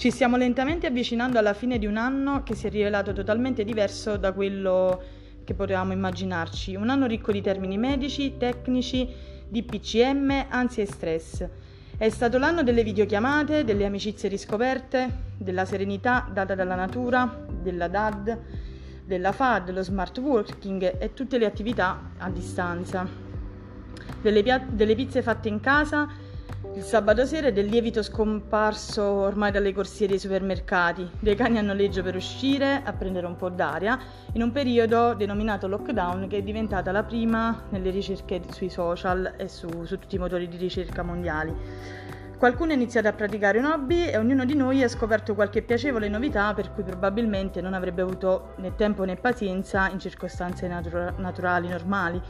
Ci stiamo lentamente avvicinando alla fine di un anno che si è rivelato totalmente diverso da quello che potevamo immaginarci. Un anno ricco di termini medici, tecnici, di PCM, ansia e stress. È stato l'anno delle videochiamate, delle amicizie riscoperte, della serenità data dalla natura, della DAD, della FAD, dello smart working e tutte le attività a distanza. Delle, pia- delle pizze fatte in casa il sabato sera è del lievito scomparso ormai dalle corsie dei supermercati, dei cani a noleggio per uscire a prendere un po' d'aria, in un periodo denominato lockdown che è diventata la prima nelle ricerche sui social e su, su tutti i motori di ricerca mondiali. Qualcuno ha iniziato a praticare un hobby e ognuno di noi ha scoperto qualche piacevole novità per cui probabilmente non avrebbe avuto né tempo né pazienza in circostanze natura- naturali, normali.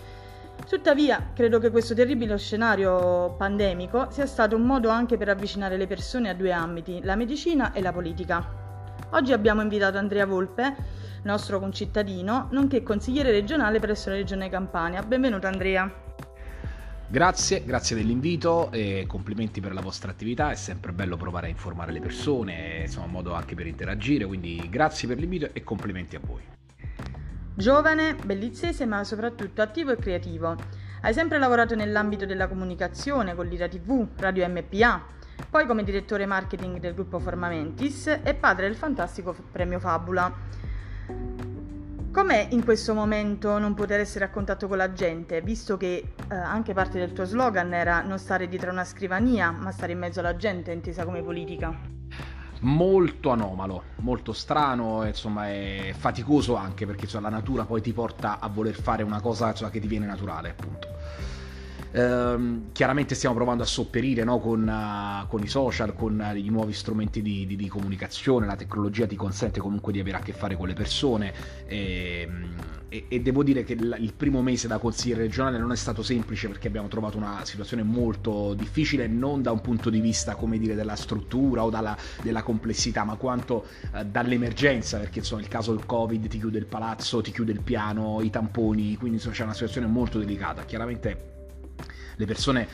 Tuttavia, credo che questo terribile scenario pandemico sia stato un modo anche per avvicinare le persone a due ambiti, la medicina e la politica. Oggi abbiamo invitato Andrea Volpe, nostro concittadino, nonché consigliere regionale presso la Regione Campania. Benvenuto Andrea. Grazie, grazie dell'invito e complimenti per la vostra attività, è sempre bello provare a informare le persone, insomma un modo anche per interagire, quindi grazie per l'invito e complimenti a voi. Giovane, bellizzese ma soprattutto attivo e creativo. Hai sempre lavorato nell'ambito della comunicazione con l'Ira TV, Radio MPA, poi come direttore marketing del gruppo Formamentis e padre del fantastico premio Fabula. Com'è in questo momento non poter essere a contatto con la gente, visto che eh, anche parte del tuo slogan era non stare dietro una scrivania, ma stare in mezzo alla gente, intesa come politica? Molto anomalo, molto strano, insomma è faticoso anche perché insomma, la natura poi ti porta a voler fare una cosa insomma, che ti viene naturale, appunto. Ehm, chiaramente stiamo provando a sopperire no, con, uh, con, i social, con uh, i nuovi strumenti di, di, di, comunicazione, la tecnologia ti consente comunque di avere a che fare con le persone. E, ehm, e, e devo dire che il, il primo mese da consigliere regionale non è stato semplice perché abbiamo trovato una situazione molto difficile non da un punto di vista come dire della struttura o dalla, della complessità ma quanto uh, dall'emergenza perché insomma il caso del covid ti chiude il palazzo, ti chiude il piano, i tamponi. Quindi insomma c'è una situazione molto delicata. Chiaramente le persone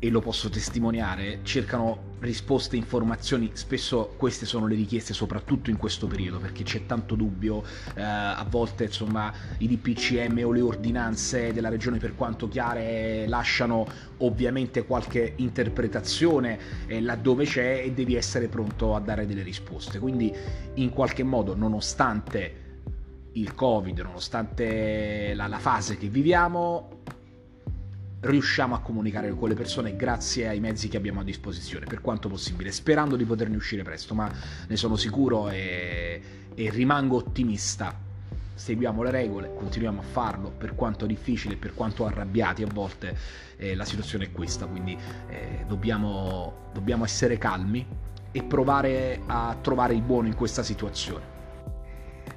e lo posso testimoniare, cercano risposte, informazioni, spesso queste sono le richieste soprattutto in questo periodo perché c'è tanto dubbio, eh, a volte insomma i DPCM o le ordinanze della regione per quanto chiare lasciano ovviamente qualche interpretazione eh, laddove c'è e devi essere pronto a dare delle risposte, quindi in qualche modo nonostante il covid, nonostante la, la fase che viviamo, riusciamo a comunicare con le persone grazie ai mezzi che abbiamo a disposizione, per quanto possibile, sperando di poterne uscire presto, ma ne sono sicuro e, e rimango ottimista. Seguiamo le regole, continuiamo a farlo, per quanto difficile, per quanto arrabbiati a volte, eh, la situazione è questa, quindi eh, dobbiamo, dobbiamo essere calmi e provare a trovare il buono in questa situazione.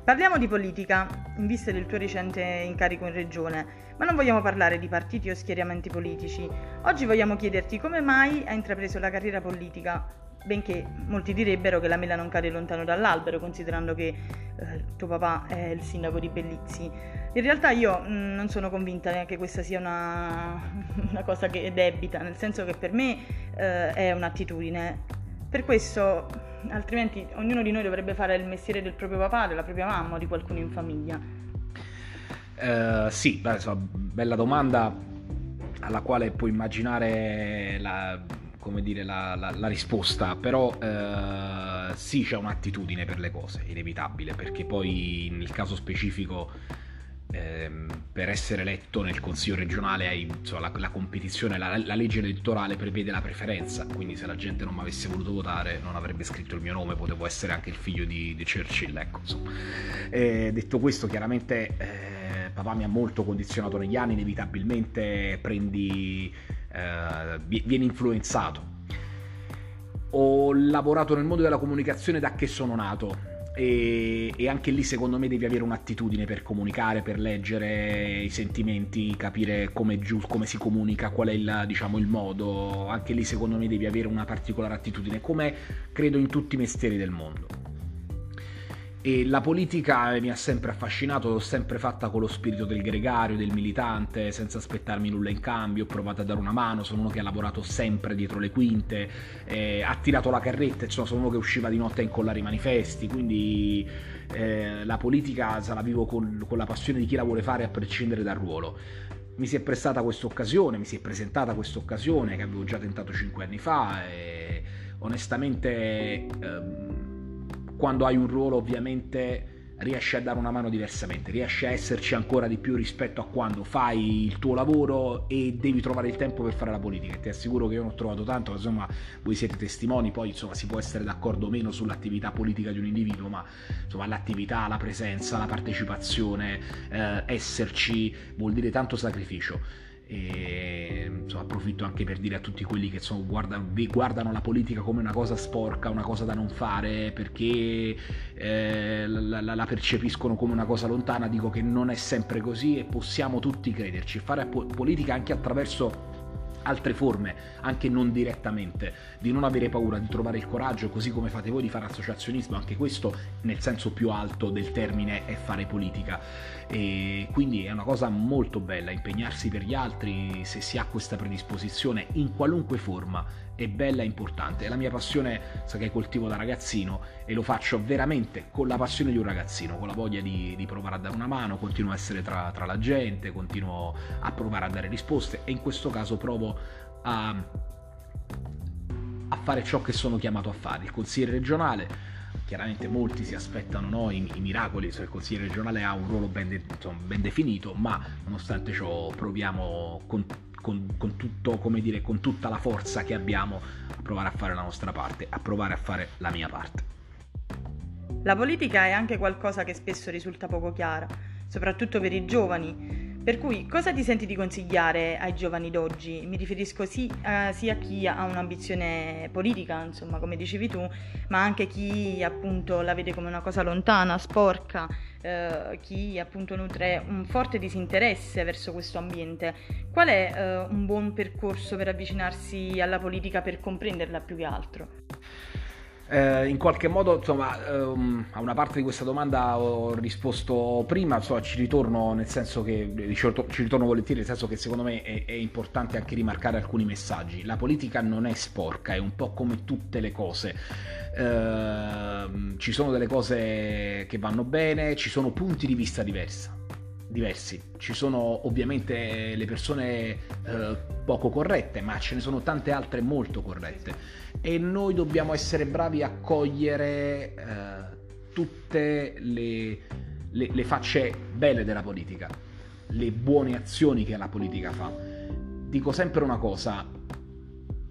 Parliamo di politica, in vista del tuo recente incarico in regione, ma non vogliamo parlare di partiti o schieramenti politici. Oggi vogliamo chiederti come mai hai intrapreso la carriera politica, benché molti direbbero che la mela non cade lontano dall'albero, considerando che eh, tuo papà è il sindaco di Bellizzi. In realtà io mh, mm, non sono convinta che questa sia una, una, cosa che è debita, nel senso che per me eh, è un'attitudine. Per questo altrimenti ognuno di noi dovrebbe fare il mestiere del proprio papà, della propria mamma o di qualcuno in famiglia. Uh, sì, beh, insomma, bella domanda alla quale puoi immaginare la, dire, la, la, la risposta, però uh, sì c'è un'attitudine per le cose, inevitabile, perché poi nel caso specifico ehm, per essere eletto nel consiglio regionale hai, insomma, la, la, competizione, la, la, legge elettorale prevede la preferenza, quindi se la gente non mi avesse voluto votare non avrebbe scritto il mio nome, potevo essere anche il figlio di, di Churchill, ecco, insomma. E detto questo, chiaramente eh, papà mi ha molto condizionato negli anni, inevitabilmente prendi, eh, vieni influenzato. Ho lavorato nel mondo della comunicazione da che sono nato, e, e, anche lì secondo me devi avere un'attitudine per comunicare, per leggere i sentimenti, capire come, giu- come si comunica, qual è il, diciamo, il modo, anche lì secondo me devi avere una particolare attitudine, come credo in tutti i mestieri del mondo. E la politica mi ha sempre affascinato, l'ho sempre fatta con lo spirito del gregario, del militante, senza aspettarmi nulla in cambio, ho provato a dare una mano, sono uno che ha lavorato sempre dietro le quinte, eh, ha tirato la carretta, insomma sono uno che usciva di notte a incollare i manifesti, quindi eh, la politica se la vivo con, con la passione di chi la vuole fare a prescindere dal ruolo. Mi si è prestata questa occasione, mi si è presentata questa occasione che avevo già tentato cinque anni fa e onestamente ehm, quando hai un ruolo ovviamente riesci a dare una mano diversamente, riesci a esserci ancora di più rispetto a quando fai il tuo lavoro e devi trovare il tempo per fare la politica. Ti assicuro che io non ho trovato tanto, insomma, voi siete testimoni, poi insomma si può essere d'accordo o meno sull'attività politica di un individuo, ma insomma l'attività, la presenza, la partecipazione, eh, esserci vuol dire tanto sacrificio e insomma, approfitto anche per dire a tutti quelli che insomma, guardano, guardano, la politica come una cosa sporca, una cosa da non fare perché eh, la, la, la, percepiscono come una cosa lontana, dico che non è sempre così e possiamo tutti crederci, fare po- politica anche attraverso altre forme, anche non direttamente, di non avere paura, di trovare il coraggio, così come fate voi di fare associazionismo, anche questo nel senso più alto del termine è fare politica. E quindi è una cosa molto bella, impegnarsi per gli altri se si ha questa predisposizione in qualunque forma è bella e importante. È la mia passione, sa che coltivo da ragazzino e lo faccio veramente con la passione di un ragazzino, con la voglia di, di provare a dare una mano, continuo a essere tra, tra, la gente, continuo a provare a dare risposte e in questo caso provo a, a fare ciò che sono chiamato a fare. Il consigliere regionale chiaramente molti si aspettano no, i, i, miracoli, cioè il consigliere regionale ha un ruolo ben, de, insomma, ben definito, ma nonostante ciò proviamo con con, con, tutto, dire, con tutta la forza che abbiamo a provare a fare la nostra parte, a provare a fare la mia parte. La politica è anche qualcosa che spesso risulta poco chiara, soprattutto per i giovani per cui cosa ti senti di consigliare ai giovani d'oggi? Mi riferisco sì, eh, sia a chi ha un'ambizione politica, insomma, come dicevi tu, ma anche chi appunto la vede come una cosa lontana, sporca, eh, chi appunto nutre un forte disinteresse verso questo ambiente. Qual è eh, un buon percorso per avvicinarsi alla politica per comprenderla più che altro? Eh, in qualche modo, insomma, ehm, a una parte di questa domanda ho risposto prima, insomma, ci ritorno nel senso che ci ritorno volentieri, nel senso che secondo me è, è, importante anche rimarcare alcuni messaggi. La politica non è sporca, è un po' come tutte le cose. Eh, ci sono delle cose che vanno bene, ci sono punti di vista diversi diversi. Ci sono ovviamente le persone eh, poco corrette, ma ce ne sono tante altre molto corrette. E noi dobbiamo essere bravi a cogliere eh, tutte le, le, le facce belle della politica, le buone azioni che la politica fa. Dico sempre una cosa,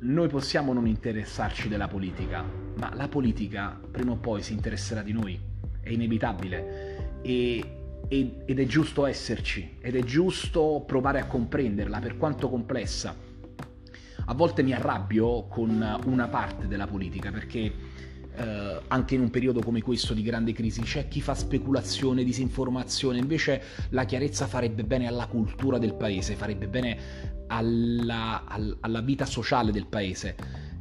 noi possiamo non interessarci della politica, ma la politica prima o poi si interesserà di noi, è inevitabile. E ed è giusto esserci, ed è giusto provare a comprenderla, per quanto complessa. A volte mi arrabbio con una parte della politica perché eh, anche in un periodo come questo di grande crisi c'è chi fa speculazione, disinformazione, invece la chiarezza farebbe bene alla cultura del paese, farebbe bene alla, alla vita sociale del paese.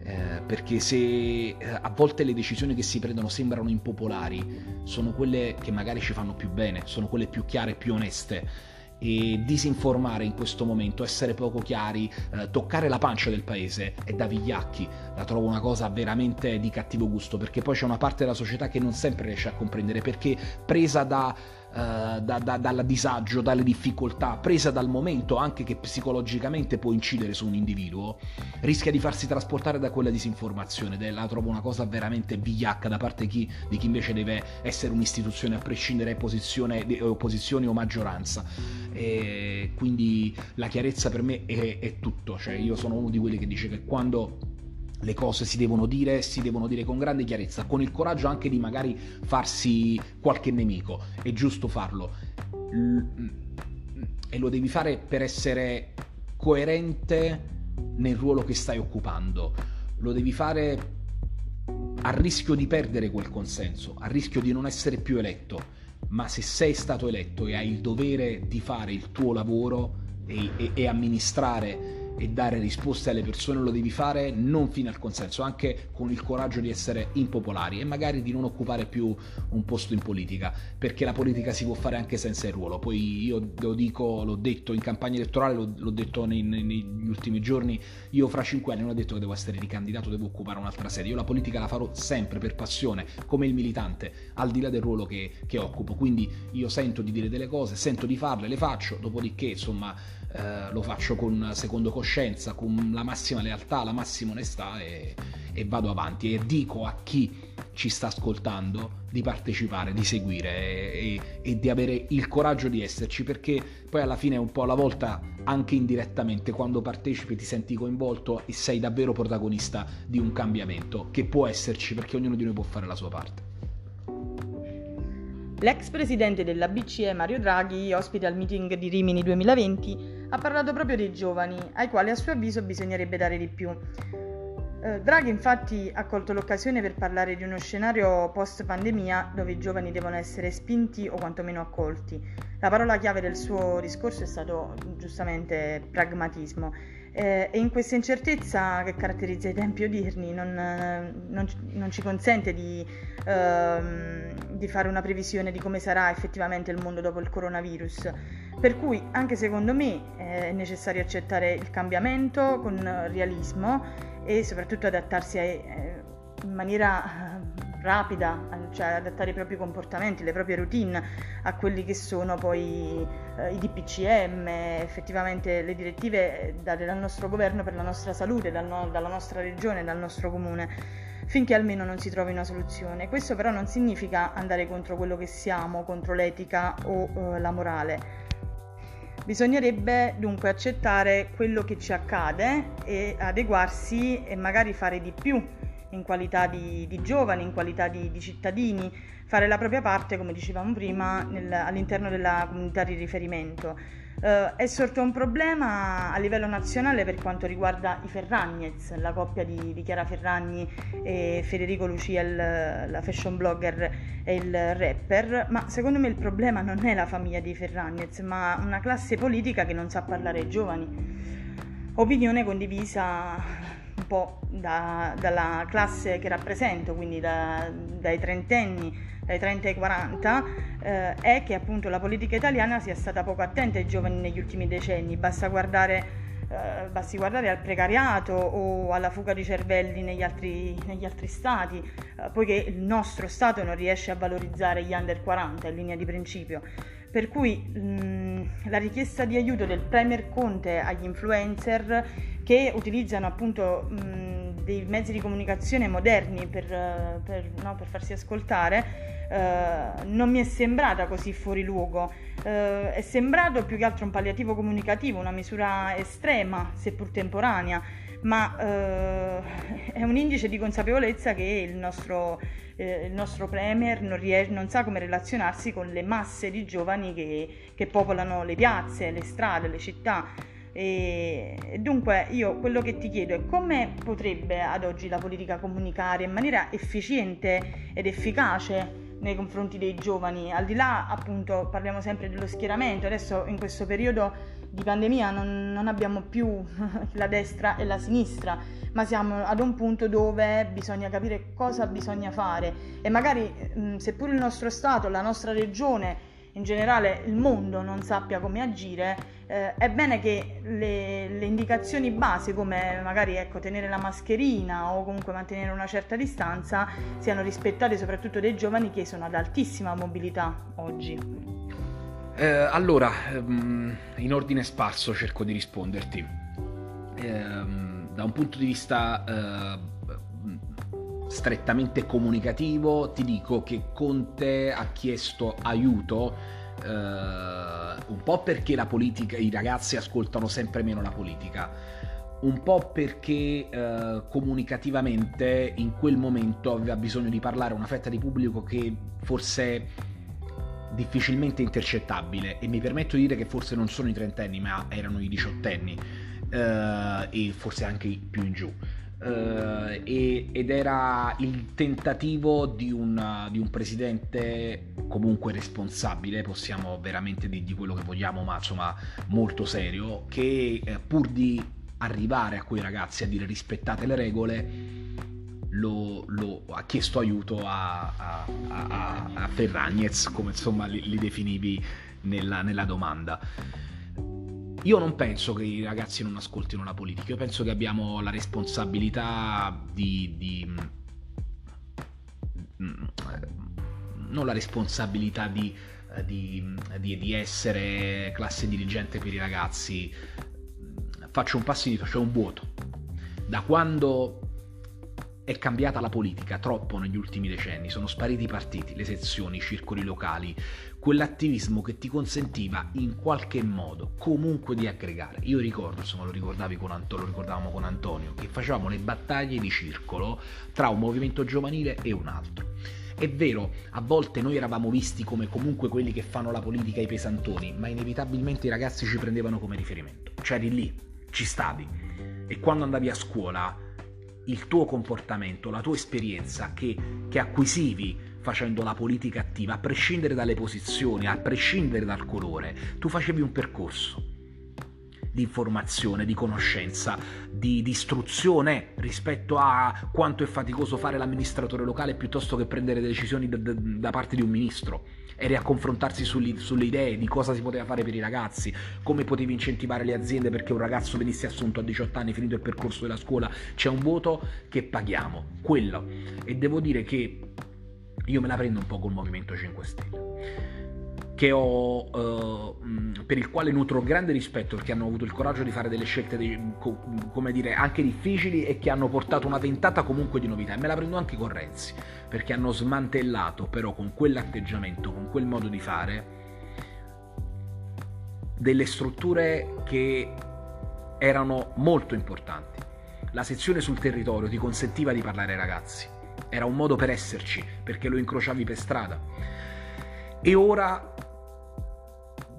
Eh, perché se eh, a volte le decisioni che si prendono sembrano impopolari, sono quelle che magari ci fanno più bene, sono quelle più chiare più oneste. E disinformare in questo momento, essere poco chiari, eh, toccare la pancia del paese è da vigliacchi. La trovo una cosa veramente di cattivo gusto, perché poi c'è una parte della società che non sempre riesce a comprendere, perché presa da eh, da, da, dal disagio, dalle difficoltà, presa dal momento anche che psicologicamente può incidere su un individuo, rischia di farsi trasportare da quella disinformazione. La trovo una cosa veramente vigliacca da parte chi, di chi invece deve essere un'istituzione a prescindere da opposizioni o maggioranza. E quindi la chiarezza per me è, è tutto. Cioè, io sono uno di quelli che dice che quando le cose si devono dire, si devono dire con grande chiarezza, con il coraggio anche di magari farsi qualche nemico, è giusto farlo. E lo devi fare per essere coerente nel ruolo che stai occupando. Lo devi fare a rischio di perdere quel consenso, a rischio di non essere più eletto. Ma se sei stato eletto e hai il dovere di fare il tuo lavoro e, e, e amministrare e dare risposte alle persone lo devi fare non fino al consenso, anche con il coraggio di essere impopolari e magari di non occupare più un posto in politica, perché la politica si può fare anche senza il ruolo. Poi io lo dico, l'ho detto in campagna elettorale, l'ho, l'ho detto nei, negli ultimi giorni, io fra cinque anni non ho detto che devo essere ricandidato, devo occupare un'altra sede, io la politica la farò sempre per passione, come il militante, al di là del ruolo che, che occupo, quindi io sento di dire delle cose, sento di farle, le faccio, dopodiché insomma eh, lo faccio con secondo coscienza, con la massima lealtà, la massima onestà e, e, vado avanti e dico a chi ci sta ascoltando di partecipare, di seguire e, e, di avere il coraggio di esserci perché poi alla fine un po' alla volta anche indirettamente quando partecipi ti senti coinvolto e sei davvero protagonista di un cambiamento che può esserci perché ognuno di noi può fare la sua parte. L'ex presidente della BCE Mario Draghi, ospite al meeting di Rimini 2020, ha parlato proprio dei giovani, ai quali a suo avviso bisognerebbe dare di più. Eh, Draghi infatti ha colto l'occasione per parlare di uno scenario post pandemia dove i giovani devono essere spinti o quantomeno accolti. La parola chiave del suo discorso è stato giustamente pragmatismo eh, e in questa incertezza che caratterizza i tempi odierni non, non, non ci consente di, ehm, di, fare una previsione di come sarà effettivamente il mondo dopo il coronavirus. Per cui anche secondo me è necessario accettare il cambiamento con realismo e soprattutto adattarsi a, eh, in maniera rapida, cioè adattare i propri comportamenti, le proprie routine a quelli che sono poi eh, i DPCM, effettivamente le direttive date dal nostro governo per la nostra salute, dal no, dalla nostra regione, dal nostro comune finché almeno non si trovi una soluzione. Questo però non significa andare contro quello che siamo, contro l'etica o eh, la morale. Bisognerebbe dunque accettare quello che ci accade e adeguarsi e magari fare di più in qualità di, di giovani, in qualità di, di, cittadini, fare la propria parte, come dicevamo prima, nel, all'interno della comunità di riferimento. Uh, è sorto un problema a livello nazionale per quanto riguarda i Ferragnez, la coppia di, di Chiara Ferragni e Federico Lucia, il, la fashion blogger e il rapper, ma secondo me il problema non è la famiglia di Ferragnez, ma una classe politica che non sa parlare ai giovani. Opinione condivisa un po' da, dalla classe che rappresento, quindi da, dai trentenni, dai 30 ai 40, eh, è che appunto la politica italiana sia stata poco attenta ai giovani negli ultimi decenni. Basta guardare Uh, basti guardare al precariato o alla fuga di cervelli negli altri, negli altri stati, uh, poiché il nostro Stato non riesce a valorizzare gli under 40 in linea di principio. Per cui mh, la richiesta di aiuto del Premier Conte agli influencer che utilizzano appunto mh, dei mezzi di comunicazione moderni per, per, no, per farsi ascoltare eh, non mi è sembrata così fuori luogo. Eh, è sembrato più che altro un palliativo comunicativo, una misura estrema, seppur temporanea, ma eh, è un indice di consapevolezza che il nostro eh, il nostro Premier non, ries- non, sa come relazionarsi con le masse di giovani che, che popolano le piazze, le strade, le città. E dunque io quello che ti chiedo è come potrebbe ad oggi la politica comunicare in maniera efficiente ed efficace nei confronti dei giovani, al di là appunto parliamo sempre dello schieramento, adesso in questo periodo di pandemia non, non abbiamo più la destra e la sinistra, ma siamo ad un punto dove bisogna capire cosa bisogna fare. E magari seppur il nostro Stato, la nostra regione, in generale il mondo non sappia come agire, eh, è bene che le, le, indicazioni base come magari ecco, tenere la mascherina o comunque mantenere una certa distanza siano rispettate soprattutto dai giovani che sono ad altissima mobilità oggi. Eh, allora, ehm, in ordine sparso cerco di risponderti. Eh, da un punto di vista eh, strettamente comunicativo, ti dico che Conte ha chiesto aiuto eh, un po' perché la politica, i ragazzi ascoltano sempre meno la politica, un po' perché eh, comunicativamente in quel momento aveva bisogno di parlare a una fetta di pubblico che forse difficilmente intercettabile. E mi permetto di dire che forse non sono i trentenni ma erano i diciottenni eh, e forse anche più in giù eh, e, ed era il tentativo di un, di un, presidente comunque responsabile possiamo veramente dirgli quello che vogliamo ma insomma molto serio che eh, pur di arrivare a quei ragazzi a dire rispettate le regole, lo, lo, ha chiesto aiuto a, a, a, a Ferragnez, come insomma li, li definivi nella, nella, domanda. Io non penso che i ragazzi non ascoltino la politica, io penso che abbiamo la responsabilità di, di mm, non la responsabilità di, di, di, di, essere classe dirigente per i ragazzi. Faccio un passo indietro, c'è un vuoto. Da quando è cambiata la politica troppo negli ultimi decenni, sono spariti i partiti, le sezioni, i circoli locali, quell'attivismo che ti consentiva in qualche modo comunque di aggregare. Io ricordo, insomma lo, ricordavi con Antonio, lo ricordavamo con Antonio, che facevamo le battaglie di circolo tra un movimento giovanile e un altro. È vero, a volte noi eravamo visti come comunque quelli che fanno la politica i pesantoni, ma inevitabilmente i ragazzi ci prendevano come riferimento. C'eri lì, ci stavi. E quando andavi a scuola il tuo comportamento, la tua esperienza che, che acquisivi facendo la politica attiva, a prescindere dalle posizioni, a prescindere dal colore, tu facevi un percorso di informazione, di conoscenza, di, di, istruzione rispetto a quanto è faticoso fare l'amministratore locale piuttosto che prendere decisioni da, da, da parte di un ministro eri a confrontarsi sulle, sulle, idee di cosa si poteva fare per i ragazzi, come potevi incentivare le aziende perché un ragazzo venisse assunto a 18 anni, finito il percorso della scuola, c'è un voto che paghiamo, quello. E devo dire che io me la prendo un po' col Movimento 5 Stelle ho, uh, per il quale nutro grande rispetto perché hanno avuto il coraggio di fare delle scelte di, come dire, anche difficili e che hanno portato una ventata comunque di novità e me la prendo anche con Renzi perché hanno smantellato però con quell'atteggiamento, con quel modo di fare delle strutture che erano molto importanti. La sezione sul territorio ti consentiva di parlare ai ragazzi, era un modo per esserci perché lo incrociavi per strada. E ora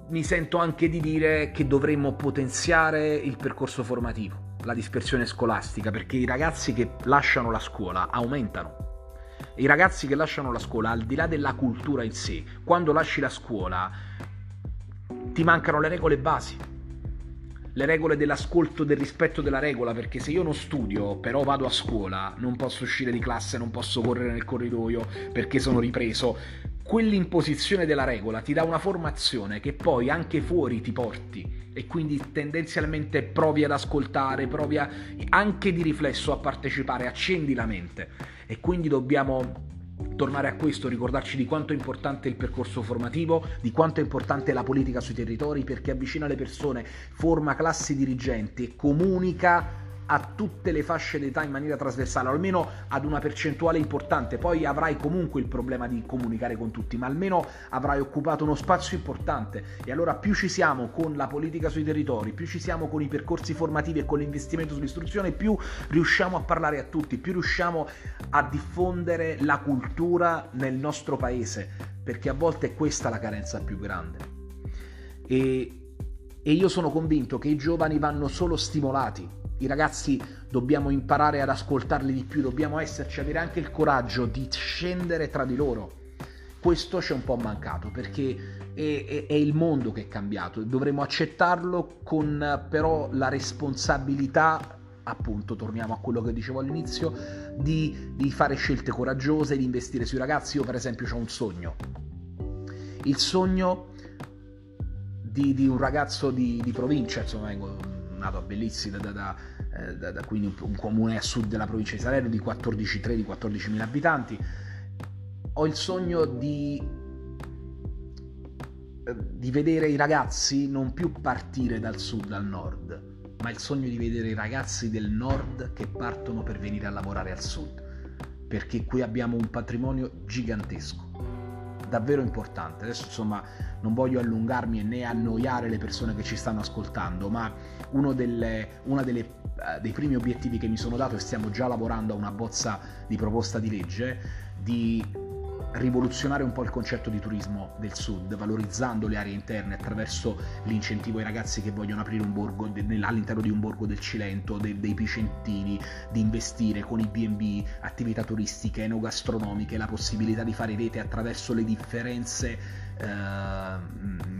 mi sento anche di dire che dovremmo potenziare il percorso formativo, la dispersione scolastica, perché i ragazzi che lasciano la scuola aumentano. I ragazzi che lasciano la scuola, al di là della cultura in sé, quando lasci la scuola ti mancano le regole basi, le regole dell'ascolto, del rispetto della regola, perché se io non studio, però vado a scuola, non posso uscire di classe, non posso correre nel corridoio perché sono ripreso, quell'imposizione della regola ti dà una formazione che poi anche fuori ti porti e quindi tendenzialmente provi ad ascoltare, provi a, anche di riflesso a partecipare, accendi la mente. E quindi dobbiamo tornare a questo, ricordarci di quanto è importante il percorso formativo, di quanto è importante la politica sui territori perché avvicina le persone, forma classi dirigenti comunica a tutte le fasce d'età in maniera trasversale, o almeno ad una percentuale importante. Poi avrai comunque il problema di comunicare con tutti, ma almeno avrai occupato uno spazio importante. E allora più ci siamo con la politica sui territori, più ci siamo con i percorsi formativi e con l'investimento sull'istruzione, più riusciamo a parlare a tutti, più riusciamo a diffondere la cultura nel nostro paese, perché a volte è questa la carenza più grande. E, e io sono convinto che i giovani vanno solo stimolati i ragazzi dobbiamo imparare ad ascoltarli di più, dobbiamo esserci, avere anche il coraggio di scendere tra di loro. Questo ci è un po' mancato perché è, è, è il mondo che è cambiato, dovremmo accettarlo con però la responsabilità appunto, torniamo a quello che dicevo all'inizio, di, di, fare scelte coraggiose, di investire sui ragazzi. Io per esempio ho un sogno. Il sogno di, di un ragazzo di, di provincia, insomma, vengo nato a Bellizzi, da, da, eh, da, da quindi un, un, comune a sud della provincia di Salerno di 14.3 di 14.000 abitanti. Ho il sogno di, eh, di vedere i ragazzi non più partire dal sud al nord, ma il sogno di vedere i ragazzi del nord che partono per venire a lavorare al sud, perché qui abbiamo un patrimonio gigantesco davvero importante. Adesso insomma non voglio allungarmi né annoiare le persone che ci stanno ascoltando, ma uno delle, una delle, uh, dei primi obiettivi che mi sono dato e stiamo già lavorando a una bozza di proposta di legge di rivoluzionare un po' il concetto di turismo del sud, valorizzando le aree interne attraverso l'incentivo ai ragazzi che vogliono aprire un borgo all'interno di un borgo del Cilento, dei, dei Picentini, di investire con i B&B, attività turistiche, enogastronomiche, la possibilità di fare rete attraverso le differenze eh,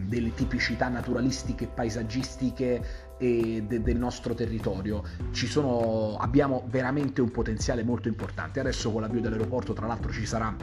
delle tipicità naturalistiche e paesaggistiche de, del nostro territorio. Sono, abbiamo veramente un potenziale molto importante. Adesso con l'avvio dell'aeroporto, tra l'altro, ci sarà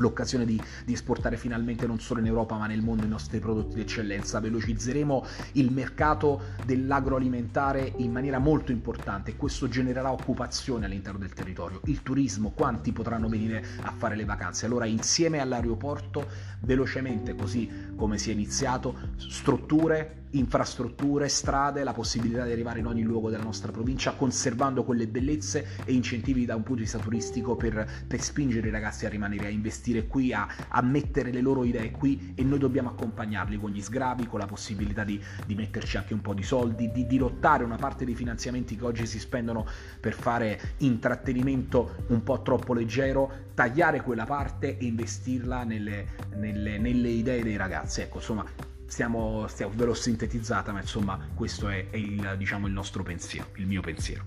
l'occasione di, di, esportare finalmente non solo in Europa ma nel mondo i nostri prodotti di eccellenza. Velocizzeremo il mercato dell'agroalimentare in maniera molto importante e questo genererà occupazione all'interno del territorio. Il turismo, quanti potranno venire a fare le vacanze? Allora insieme all'aeroporto, velocemente così come si è iniziato, strutture infrastrutture, strade, la possibilità di arrivare in ogni luogo della nostra provincia, conservando quelle bellezze e incentivi da un punto di vista turistico per, per spingere i ragazzi a rimanere, a investire qui, a, a, mettere le loro idee qui e noi dobbiamo accompagnarli con gli sgravi, con la possibilità di, di metterci anche un po' di soldi, di dirottare una parte dei finanziamenti che oggi si spendono per fare intrattenimento un po' troppo leggero, tagliare quella parte e investirla nelle, nelle, nelle idee dei ragazzi. Ecco, insomma, stiamo, stiamo ve l'ho sintetizzata, ma insomma questo è, è il, diciamo, il nostro pensiero, il mio pensiero.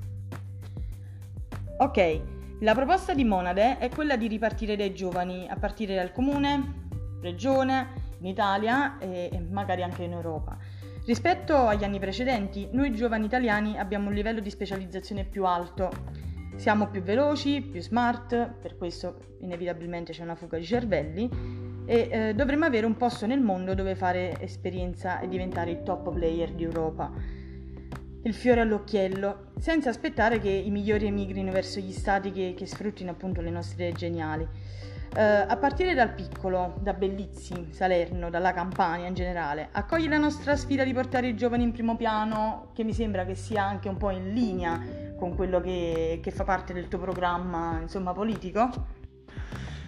Ok, la proposta di Monade è quella di ripartire dai giovani, a partire dal comune, regione, in Italia e, e magari anche in Europa. Rispetto agli anni precedenti, noi giovani italiani abbiamo un livello di specializzazione più alto. Siamo più veloci, più smart, per questo inevitabilmente c'è una fuga di cervelli e eh, dovremmo avere un posto nel mondo dove fare esperienza e diventare il top player di Europa. Il fiore all'occhiello, senza aspettare che i migliori emigrino verso gli stati che, che sfruttino appunto le nostre geniali. Uh, a partire dal piccolo, da Bellizzi, Salerno, dalla Campania in generale, accoglie la nostra sfida di portare i giovani in primo piano, che mi sembra che sia anche un po' in linea con quello che, che fa parte del tuo programma, insomma, politico?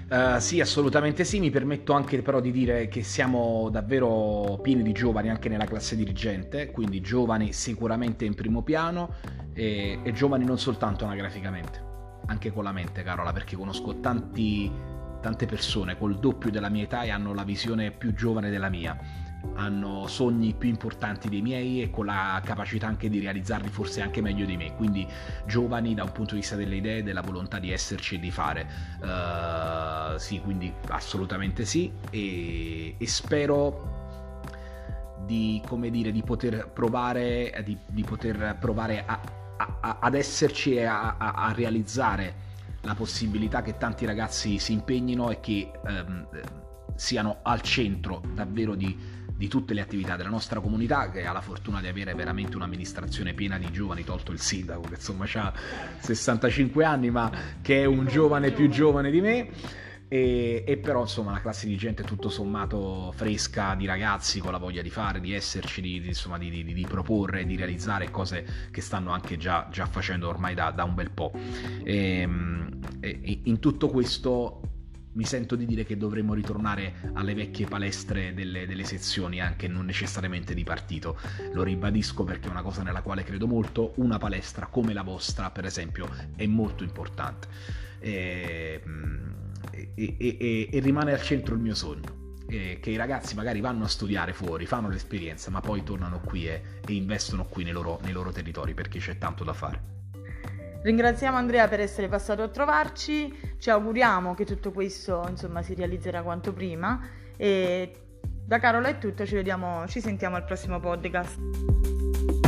Uh, sì, assolutamente sì, mi permetto anche però di dire che siamo davvero pieni di giovani anche nella classe dirigente, quindi giovani sicuramente in primo piano e, e giovani non soltanto anagraficamente, anche con la mente Carola, perché conosco tanti, tante persone col doppio della mia età e hanno la visione più giovane della mia hanno sogni più importanti dei miei e con la capacità anche di realizzarli forse anche meglio di me, quindi giovani da un punto di vista delle idee, della volontà di esserci e di fare. Uh, sì, quindi assolutamente sì e, e spero di, come dire, di poter provare, di, di poter provare a, a, ad esserci e a, a, realizzare la possibilità che tanti ragazzi si impegnino e che um, siano al centro davvero di di tutte le attività della nostra comunità che ha la fortuna di avere veramente un'amministrazione piena di giovani, tolto il sindaco che insomma ha 65 anni ma che è un giovane più giovane di me. E, e, però insomma la classe di gente tutto sommato fresca di ragazzi con la voglia di fare, di esserci, di, di, insomma, di, di proporre, di realizzare cose che stanno anche già, già facendo ormai da, da, un bel po'. Ehm, e, e in tutto questo mi sento di dire che dovremmo ritornare alle vecchie palestre delle, delle, sezioni, anche non necessariamente di partito. Lo ribadisco perché è una cosa nella quale credo molto. Una palestra come la vostra, per esempio, è molto importante. E, e, e, e rimane al centro il mio sogno. che i ragazzi magari vanno a studiare fuori, fanno l'esperienza, ma poi tornano qui e, investono qui nei loro, nei loro territori perché c'è tanto da fare. Ringraziamo Andrea per essere passato a trovarci, ci auguriamo che tutto questo insomma, si realizzerà quanto prima e da Carola è tutto, ci vediamo, ci sentiamo al prossimo podcast.